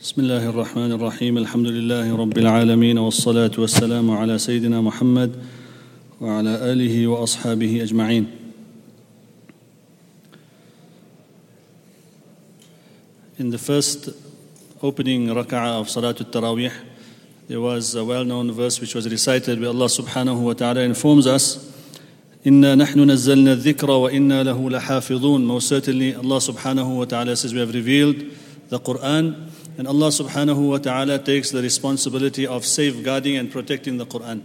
بسم الله الرحمن الرحيم الحمد لله رب العالمين والصلاة والسلام على سيدنا محمد وعلى آله وأصحابه أجمعين In the first opening rak'ah of Salatul Taraweeh, there was a well-known verse which was recited where Allah subhanahu wa ta'ala informs us إنا نحن نزلنا الذكر وإنا له لحافظون Most certainly Allah subhanahu wa ta'ala says we have revealed the Quran and Allah subhanahu wa ta'ala takes the responsibility of safeguarding and protecting the Quran.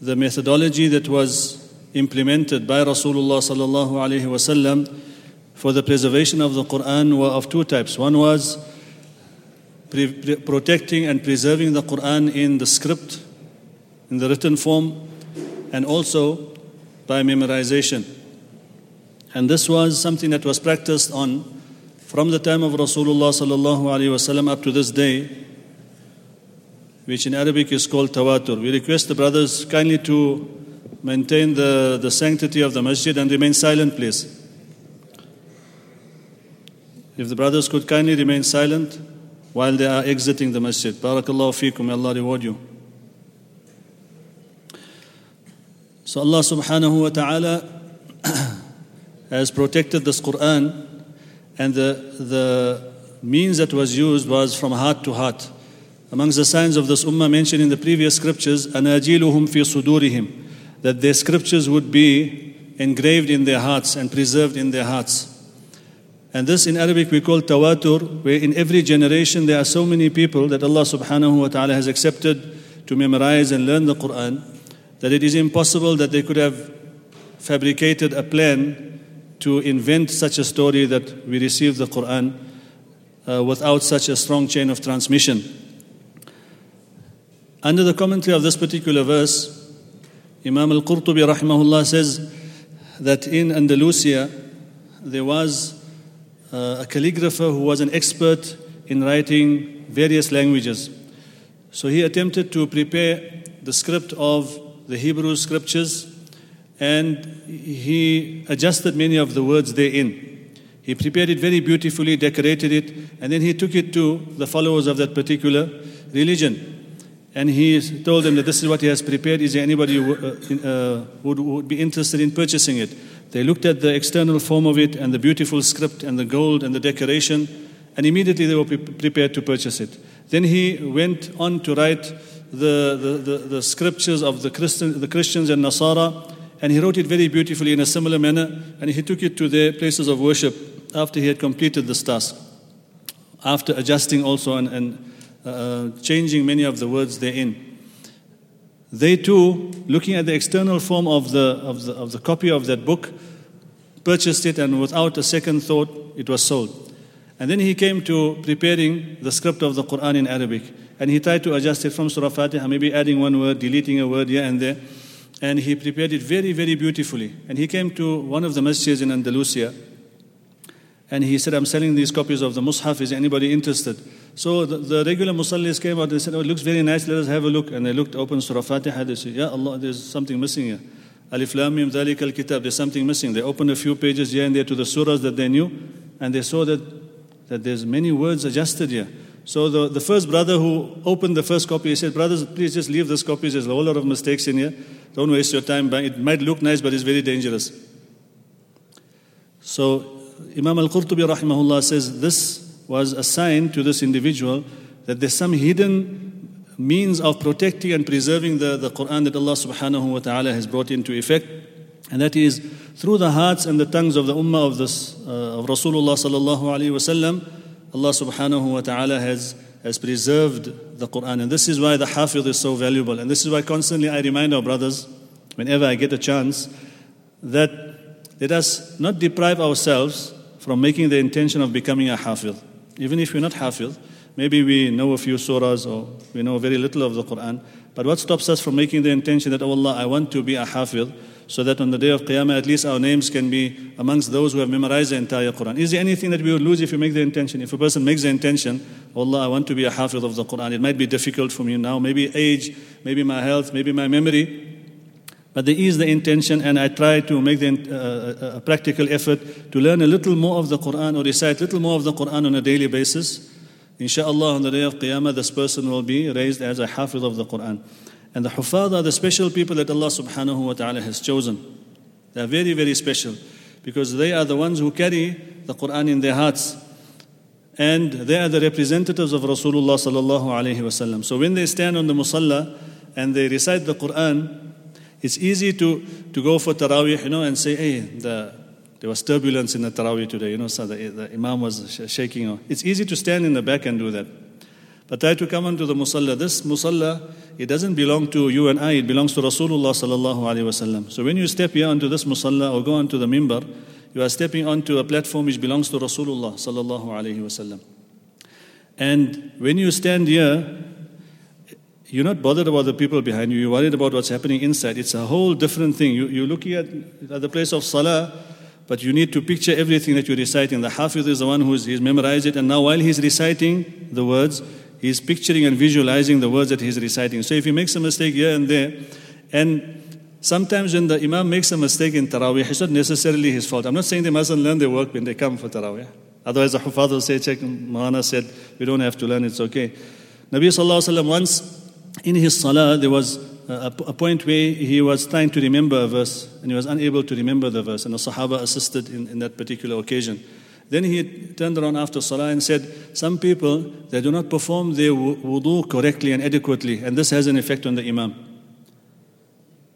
The methodology that was implemented by Rasulullah sallallahu alaihi wasallam for the preservation of the Quran were of two types. One was pre- pre- protecting and preserving the Quran in the script, in the written form, and also by memorization. And this was something that was practiced on from the time of Rasulullah sallallahu alaihi wasallam up to this day, which in Arabic is called tawatur. We request the brothers kindly to maintain the, the sanctity of the masjid and remain silent, please. If the brothers could kindly remain silent while they are exiting the masjid. Barakallahu feekum, may Allah reward you. So Allah subhanahu wa ta'ala has protected this Quran and the, the means that was used was from heart to heart. Amongst the signs of this ummah mentioned in the previous scriptures, أَنَاجِيلُهُمْ فِي صُدُورِهِمْ That their scriptures would be engraved in their hearts and preserved in their hearts. And this in Arabic we call tawatur, where in every generation there are so many people that Allah subhanahu wa ta'ala has accepted to memorize and learn the Quran that it is impossible that they could have fabricated a plan to invent such a story that we receive the Quran uh, without such a strong chain of transmission. Under the commentary of this particular verse, Imam al Qurtubi rahimahullah says that in Andalusia there was uh, a calligrapher who was an expert in writing various languages. So he attempted to prepare the script of the Hebrew scriptures and he adjusted many of the words therein. He prepared it very beautifully, decorated it, and then he took it to the followers of that particular religion. And he told them that this is what he has prepared. Is there anybody who, uh, uh, would, would be interested in purchasing it? They looked at the external form of it and the beautiful script and the gold and the decoration, and immediately they were pre- prepared to purchase it. Then he went on to write the, the, the, the scriptures of the, Christian, the Christians and Nasara, and he wrote it very beautifully in a similar manner, and he took it to their places of worship after he had completed this task, after adjusting also and, and uh, changing many of the words therein. They too, looking at the external form of the, of the, of the copy of that book, purchased it, and without a second thought, it was sold. And then he came to preparing the script of the Quran in Arabic. And he tried to adjust it from Surah Fatiha, maybe adding one word, deleting a word here and there. And he prepared it very, very beautifully. And he came to one of the masjids in Andalusia. And he said, I'm selling these copies of the Mus'haf. Is anybody interested? So the, the regular Musallis came out and said, Oh, it looks very nice. Let us have a look. And they looked, opened Surah Fatiha. They said, Yeah, Allah, there's something missing here. Alif Lam Mim al Kitab. There's something missing. They opened a few pages here and there to the surahs that they knew. And they saw that, that there's many words adjusted here. So the, the first brother who opened the first copy, he said, Brothers, please just leave this copy. There's a whole lot of mistakes in here. Don't waste your time. It might look nice, but it's very dangerous. So Imam al-Qurtubi rahimahullah says this was a sign to this individual that there's some hidden means of protecting and preserving the, the Quran that Allah subhanahu wa ta'ala has brought into effect. And that is through the hearts and the tongues of the ummah of this uh, of Rasulullah sallallahu alaihi wasallam, Allah subhanahu wa ta'ala has, has preserved the Quran. And this is why the Hafiz is so valuable. And this is why constantly I remind our brothers, whenever I get a chance, that let us not deprive ourselves from making the intention of becoming a Hafiz. Even if we're not Hafiz, maybe we know a few surahs or we know very little of the Quran. But what stops us from making the intention that, oh Allah, I want to be a Hafiz? So that on the day of Qiyamah, at least our names can be amongst those who have memorized the entire Quran. Is there anything that we would lose if you make the intention? If a person makes the intention, Allah, I want to be a hafiz of the Quran. It might be difficult for me now, maybe age, maybe my health, maybe my memory. But there is the intention, and I try to make the, uh, a practical effort to learn a little more of the Quran or recite a little more of the Quran on a daily basis. inshallah on the day of Qiyamah, this person will be raised as a hafiz of the Quran. And the hufad are the special people that Allah subhanahu wa ta'ala has chosen. They are very, very special because they are the ones who carry the Quran in their hearts. And they are the representatives of Rasulullah sallallahu alayhi wasallam. So when they stand on the musalla and they recite the Quran, it's easy to, to go for Taraweeh, you know, and say, hey, the, there was turbulence in the Taraweeh today, you know, so the, the Imam was shaking. It's easy to stand in the back and do that. But try to come onto the musalla. This musalla, it doesn't belong to you and I, it belongs to Rasulullah sallallahu alaihi wasallam. So when you step here onto this musalla or go onto the mimbar, you are stepping onto a platform which belongs to Rasulullah sallallahu alaihi wasallam. And when you stand here, you're not bothered about the people behind you, you're worried about what's happening inside. It's a whole different thing. You, you're looking at, at the place of salah, but you need to picture everything that you're reciting. The Hafiz is the one who's he's memorized it, and now while he's reciting the words, He's picturing and visualizing the words that he's reciting. So if he makes a mistake here and there, and sometimes when the Imam makes a mistake in Taraweeh, it's not necessarily his fault. I'm not saying they mustn't learn their work when they come for Taraweeh. Otherwise, the Hufad will say, check, Mahana said, we don't have to learn, it's okay. Nabi Sallallahu Alaihi once in his salah, there was a, a, point where he was trying to remember a verse and he was unable to remember the verse, and the Sahaba assisted in, in that particular occasion. Then he turned around after Salah and said, Some people, they do not perform their wudu correctly and adequately, and this has an effect on the Imam.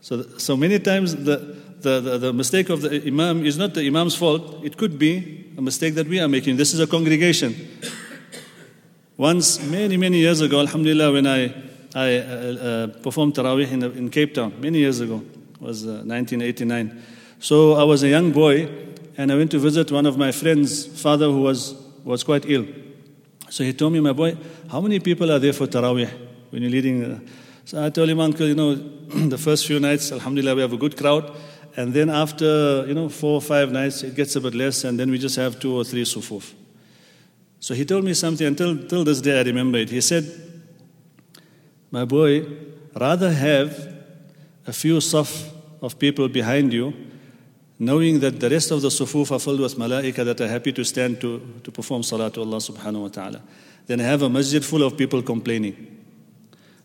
So, so many times the, the, the, the, mistake of the Imam is not the Imam's fault, it could be a mistake that we are making. This is a congregation. Once, many, many years ago, Alhamdulillah, when I, I uh, uh, performed Taraweeh in, in, Cape Town, many years ago, it was uh, 1989. So I was a young boy, and I went to visit one of my friends' father who was, was quite ill. So he told me, my boy, how many people are there for Taraweeh when you're leading? Uh, so I told him, uncle, you know, the first few nights, alhamdulillah, we have a good crowd. And then after, you know, four or five nights, it gets a bit less, and then we just have two or three sufuf. So he told me something, until till this day I remember it. He said, my boy, rather have a few saf of people behind you knowing that the rest of the sufuf are filled with malaika that are happy to stand to, to perform salah to Allah subhanahu wa ta'ala. Then have a masjid full of people complaining.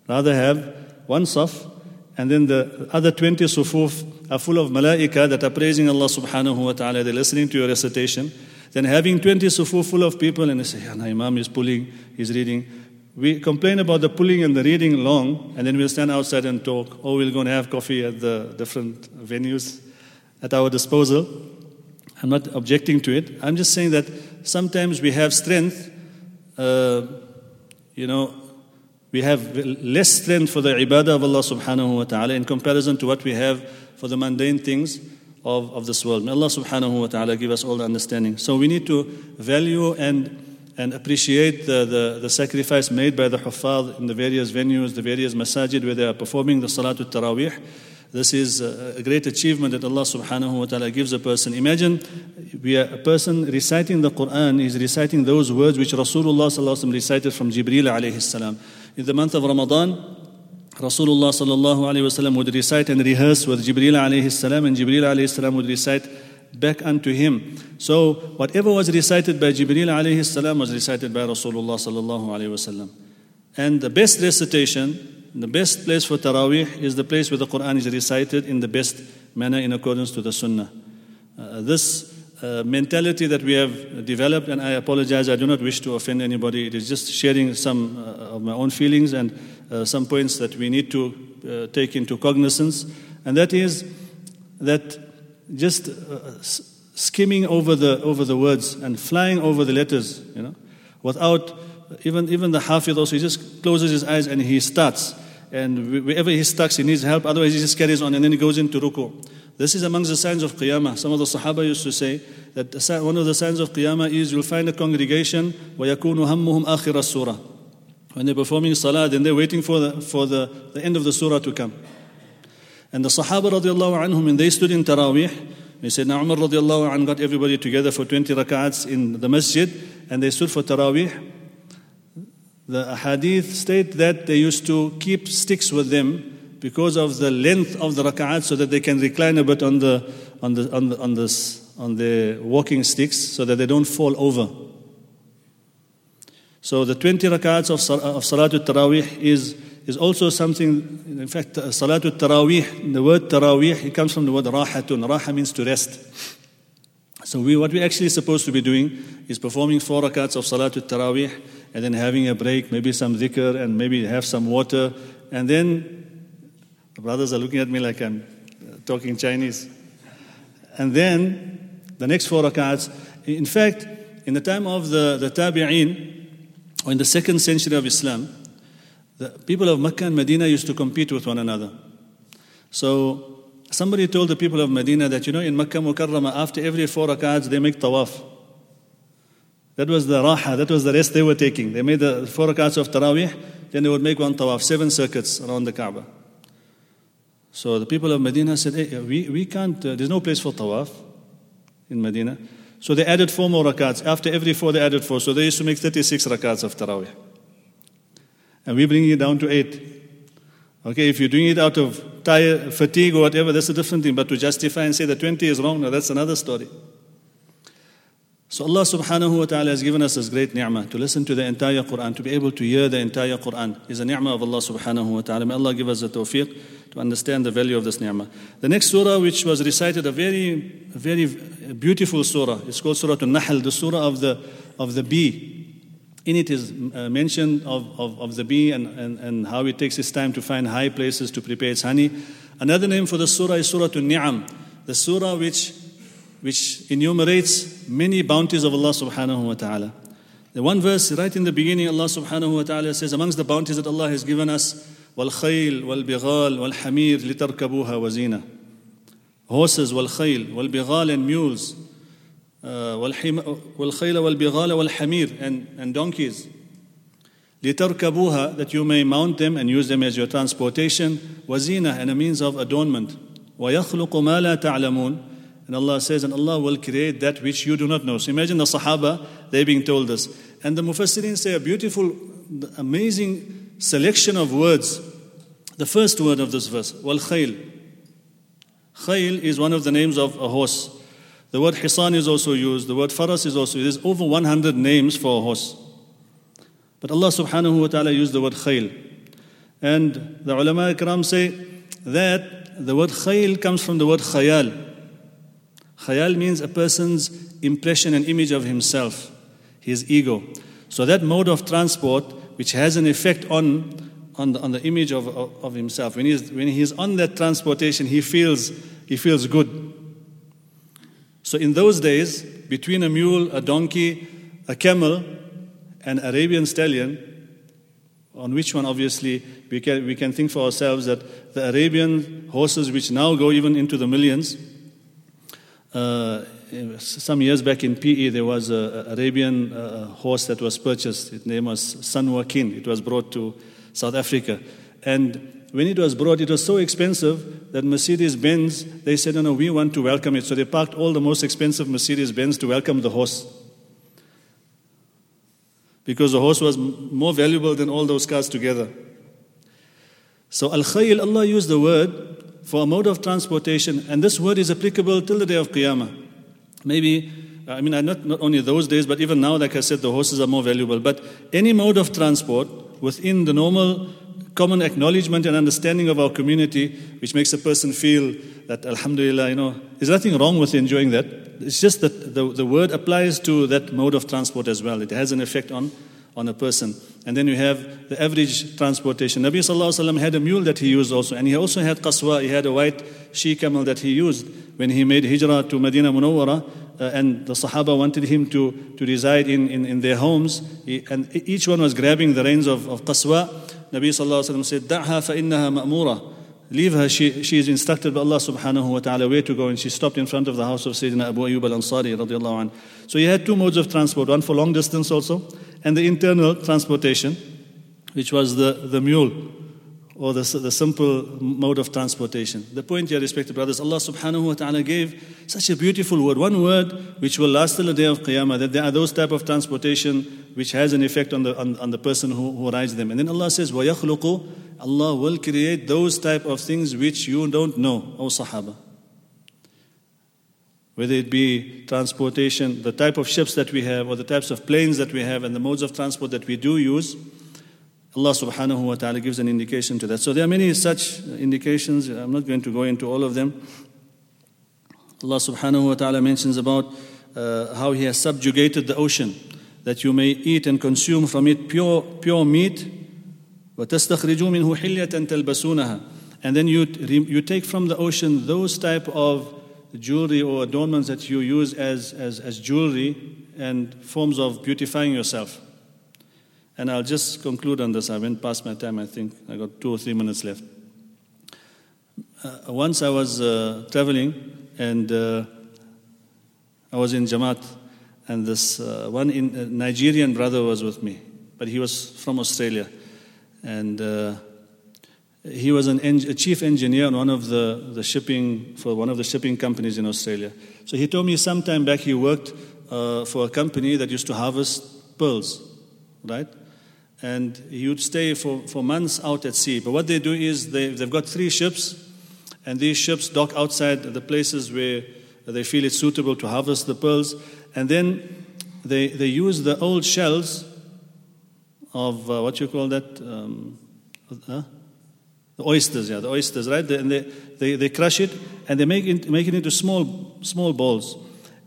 Rather have one saf and then the other 20 sufuf are full of malaika that are praising Allah subhanahu wa ta'ala. They're listening to your recitation. Then having 20 sufuf full of people and they say, yeah, Imam is pulling, he's reading. We complain about the pulling and the reading long, and then we'll stand outside and talk. Or we'll go and have coffee at the different venues at our disposal. I'm not objecting to it. I'm just saying that sometimes we have strength, uh, you know, we have less strength for the ibadah of Allah subhanahu wa ta'ala in comparison to what we have for the mundane things of, of this world. May Allah subhanahu wa ta'ala give us all the understanding. So we need to value and and appreciate the, the, the, sacrifice made by the huffaz in the various venues, the various masajid where they are performing the Salatul Taraweeh. This is a great achievement that Allah subhanahu wa ta'ala gives a person. Imagine we are a person reciting the Quran is reciting those words which Rasulullah sallallahu recited from Jibreel alayhi salam. In the month of Ramadan, Rasulullah sallallahu alayhi wasallam would recite and rehearse with Jibreel alayhi salam and Jibreel alayhi salam would recite back unto him. So whatever was recited by Jibreel alayhi salam was recited by Rasulullah sallallahu alayhi wasallam. And the best recitation the best place for Taraweeh is the place where the Quran is recited in the best manner in accordance to the Sunnah. Uh, this uh, mentality that we have developed, and I apologize, I do not wish to offend anybody. It is just sharing some uh, of my own feelings and uh, some points that we need to uh, take into cognizance. And that is that just uh, skimming over the, over the words and flying over the letters, you know, without even, even the Hafid also, he just closes his eyes and he starts. And wherever he stuck, he needs help. Otherwise, he just carries on and then he goes into ruku. This is amongst the signs of Qiyamah. Some of the Sahaba used to say that one of the signs of Qiyamah is you'll find a congregation وَيَكُونُ هَمُّهُمْ آخِرَ السُّورَةِ When they're performing salah, then they're waiting for the, for the, the end of the surah to come. And the Sahaba radiallahu anhum, when they stood in Taraweeh, they said, Umar radiallahu anhu got everybody together for 20 rak'ats in the masjid, and they stood for Taraweeh. The hadith state that they used to keep sticks with them because of the length of the rak'at so that they can recline a bit on the on the on the on this on the walking sticks so that they don't fall over. So the 20 rakats of, of Salatul Taraweeh is, is also something, in fact, uh, Salatul Taraweeh, the word Taraweeh, it comes from the word Rahatun. Raha means to rest. So we, what we're actually supposed to be doing is performing four rakats of Salatul Taraweeh and then having a break, maybe some dhikr and maybe have some water. And then, the brothers are looking at me like I'm uh, talking Chinese. And then the next four rakats, in fact, in the time of the, the Tabi'een, or in the second century of Islam, the people of Mecca and Medina used to compete with one another. So somebody told the people of Medina that, you know, in Mecca Mukarramah, after every four rakats, they make tawaf. That was the raha, that was the rest they were taking. They made the four rakats of Taraweeh, then they would make one tawaf, seven circuits around the Kaaba. So the people of Medina said, hey, we, we can't, uh, there's no place for tawaf in Medina. So they added four more rakats. After every four, they added four. So they used to make 36 rakats of Taraweeh. And we bring it down to eight. Okay, if you're doing it out of tire, fatigue or whatever, that's a different thing. But to justify and say that 20 is wrong, now that's another story. So Allah subhanahu wa ta'ala has given us this great ni'mah to listen to the entire Quran, to be able to hear the entire Quran is a ni'mah of Allah subhanahu wa ta'ala. May Allah give us the tawfiq to understand the value of this ni'mah. The next surah which was recited, a very, very beautiful surah, it's called Surah An-Nahl, the surah of the, of the bee. In it is uh, mention of, of, of the bee and, and, and how it takes its time to find high places to prepare its honey. Another name for the surah is Surah An-Ni'am, the surah which which enumerates many bounties of Allah subhanahu wa ta'ala. The one verse right in the beginning, Allah subhanahu wa ta'ala says, amongst the bounties that Allah has given us, والخيل والبغال والحمير لتركبوها وزينة. Horses, والخيل, والبغال and mules, uh, والخيل والبغال والحمير and, and donkeys. لتركبوها that you may mount them and use them as your transportation, وزينة and a means of adornment. ويخلق ما لا تعلمون and Allah says, and Allah will create that which you do not know. So imagine the Sahaba, they being told this. And the Mufassirin say a beautiful, amazing selection of words. The first word of this verse, wal khayl. Khayl is one of the names of a horse. The word hisan is also used. The word faras is also used. There's over 100 names for a horse. But Allah subhanahu wa ta'ala used the word khayl. And the ulama ikram say that the word khayl comes from the word khayal. Khayal means a person's impression and image of himself, his ego. So that mode of transport, which has an effect on, on, the, on the image of, of, of himself, when he's, when he's on that transportation, he feels, he feels good. So in those days, between a mule, a donkey, a camel, and Arabian stallion, on which one obviously we can, we can think for ourselves that the Arabian horses, which now go even into the millions, uh, some years back in PE, there was an Arabian uh, horse that was purchased. Its name was San Joaquin. It was brought to South Africa. And when it was brought, it was so expensive that Mercedes Benz, they said, no, no, we want to welcome it. So they parked all the most expensive Mercedes Benz to welcome the horse. Because the horse was more valuable than all those cars together. So Al Khayl, Allah used the word for a mode of transportation, and this word is applicable till the day of Qiyamah. Maybe, uh, I mean, not, not only those days, but even now, like I said, the horses are more valuable. But any mode of transport within the normal common acknowledgement and understanding of our community, which makes a person feel that, Alhamdulillah, you know, there's nothing wrong with enjoying that. It's just that the, the word applies to that mode of transport as well. It has an effect on, on a person. And then you have the average transportation. Nabi Sallallahu had a mule that he used also. And he also had qaswa, he had a white she camel that he used when he made hijrah to Medina Munawwara. Uh, and the Sahaba wanted him to, to reside in, in, in their homes. He, and each one was grabbing the reins of, of qaswa. Nabi Sallallahu said, Da'ha fa innaha ma'mura. Leave her, she, she is instructed by Allah subhanahu wa ta'ala where to go. And she stopped in front of the house of Sayyidina Abu Ayyub al Ansari. So he had two modes of transport one for long distance also and the internal transportation, which was the, the mule or the, the simple mode of transportation. The point here, respected brothers, Allah subhanahu wa ta'ala gave such a beautiful word, one word which will last till the day of Qiyamah, that there are those type of transportation which has an effect on the, on, on the person who, who rides them. And then Allah says, وَيَخْلُقُ Allah will create those type of things which you don't know, O Sahaba. whether it be transportation, the type of ships that we have, or the types of planes that we have, and the modes of transport that we do use, Allah subhanahu wa ta'ala gives an indication to that. So there are many such indications. I'm not going to go into all of them. Allah subhanahu wa ta'ala mentions about uh, how He has subjugated the ocean, that you may eat and consume from it pure, pure meat. وَتَسْتَخْرِجُوا مِنْهُ حِلْيَةً تَلْبَسُونَهَا And then you, you take from the ocean those type of jewelry or adornments that you use as, as, as jewelry and forms of beautifying yourself. And I'll just conclude on this. I went past my time, I think. I got two or three minutes left. Uh, once I was uh, traveling and uh, I was in Jamaat, and this uh, one in, uh, Nigerian brother was with me, but he was from Australia. And uh, he was an en- a chief engineer on one of the, the shipping, for one of the shipping companies in Australia. So he told me some time back he worked uh, for a company that used to harvest pearls, right? And he would stay for, for months out at sea. But what they do is they, they've got three ships, and these ships dock outside the places where they feel it's suitable to harvest the pearls. And then they, they use the old shells of uh, what you call that? Um, the oysters, yeah, the oysters, right? They, and they, they, they crush it and they make it, make it into small, small balls.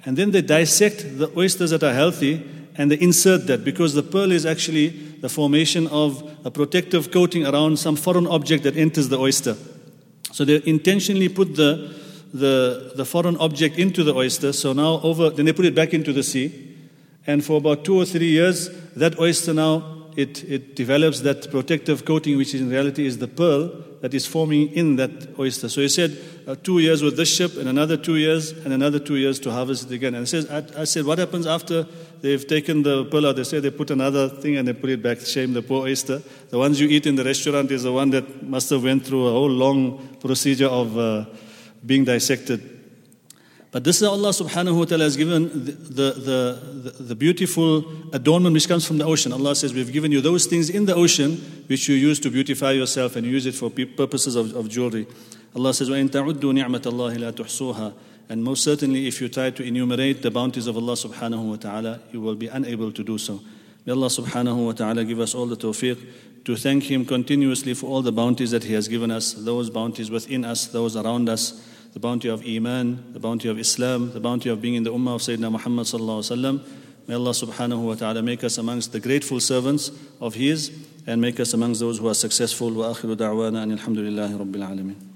And then they dissect the oysters that are healthy and they insert that because the pearl is actually the formation of a protective coating around some foreign object that enters the oyster. So they intentionally put the, the, the foreign object into the oyster. So now over, then they put it back into the sea. And for about two or three years, that oyster now it, it develops that protective coating, which in reality is the pearl that is forming in that oyster. So he said, uh, two years with this ship, and another two years, and another two years to harvest it again. And says, I, I, said, what happens after they've taken the pearl out? They say they put another thing and they put it back. Shame the poor oyster. The ones you eat in the restaurant is the one that must have went through a whole long procedure of uh, being dissected. But this is Allah subhanahu wa ta'ala has given the, the, the, the, beautiful adornment which comes from the ocean. Allah says, We've given you those things in the ocean which you use to beautify yourself and use it for purposes of, of jewelry. Allah says, وَإِن تَعُدُّوا نِعْمَةَ اللَّهِ لَا تُحْصُوهَا And most certainly, if you try to enumerate the bounties of Allah subhanahu wa ta'ala, you will be unable to do so. May Allah subhanahu wa ta'ala give us all the tawfiq to thank Him continuously for all the bounties that He has given us, those bounties within us, those around us the bounty of Iman, the bounty of Islam, the bounty of being in the Ummah of Sayyidina Muhammad. May Allah subhanahu wa ta'ala make us amongst the grateful servants of His and make us amongst those who are successful. Wa akhiru da'wana and alhamdulillahi rabbil alameen.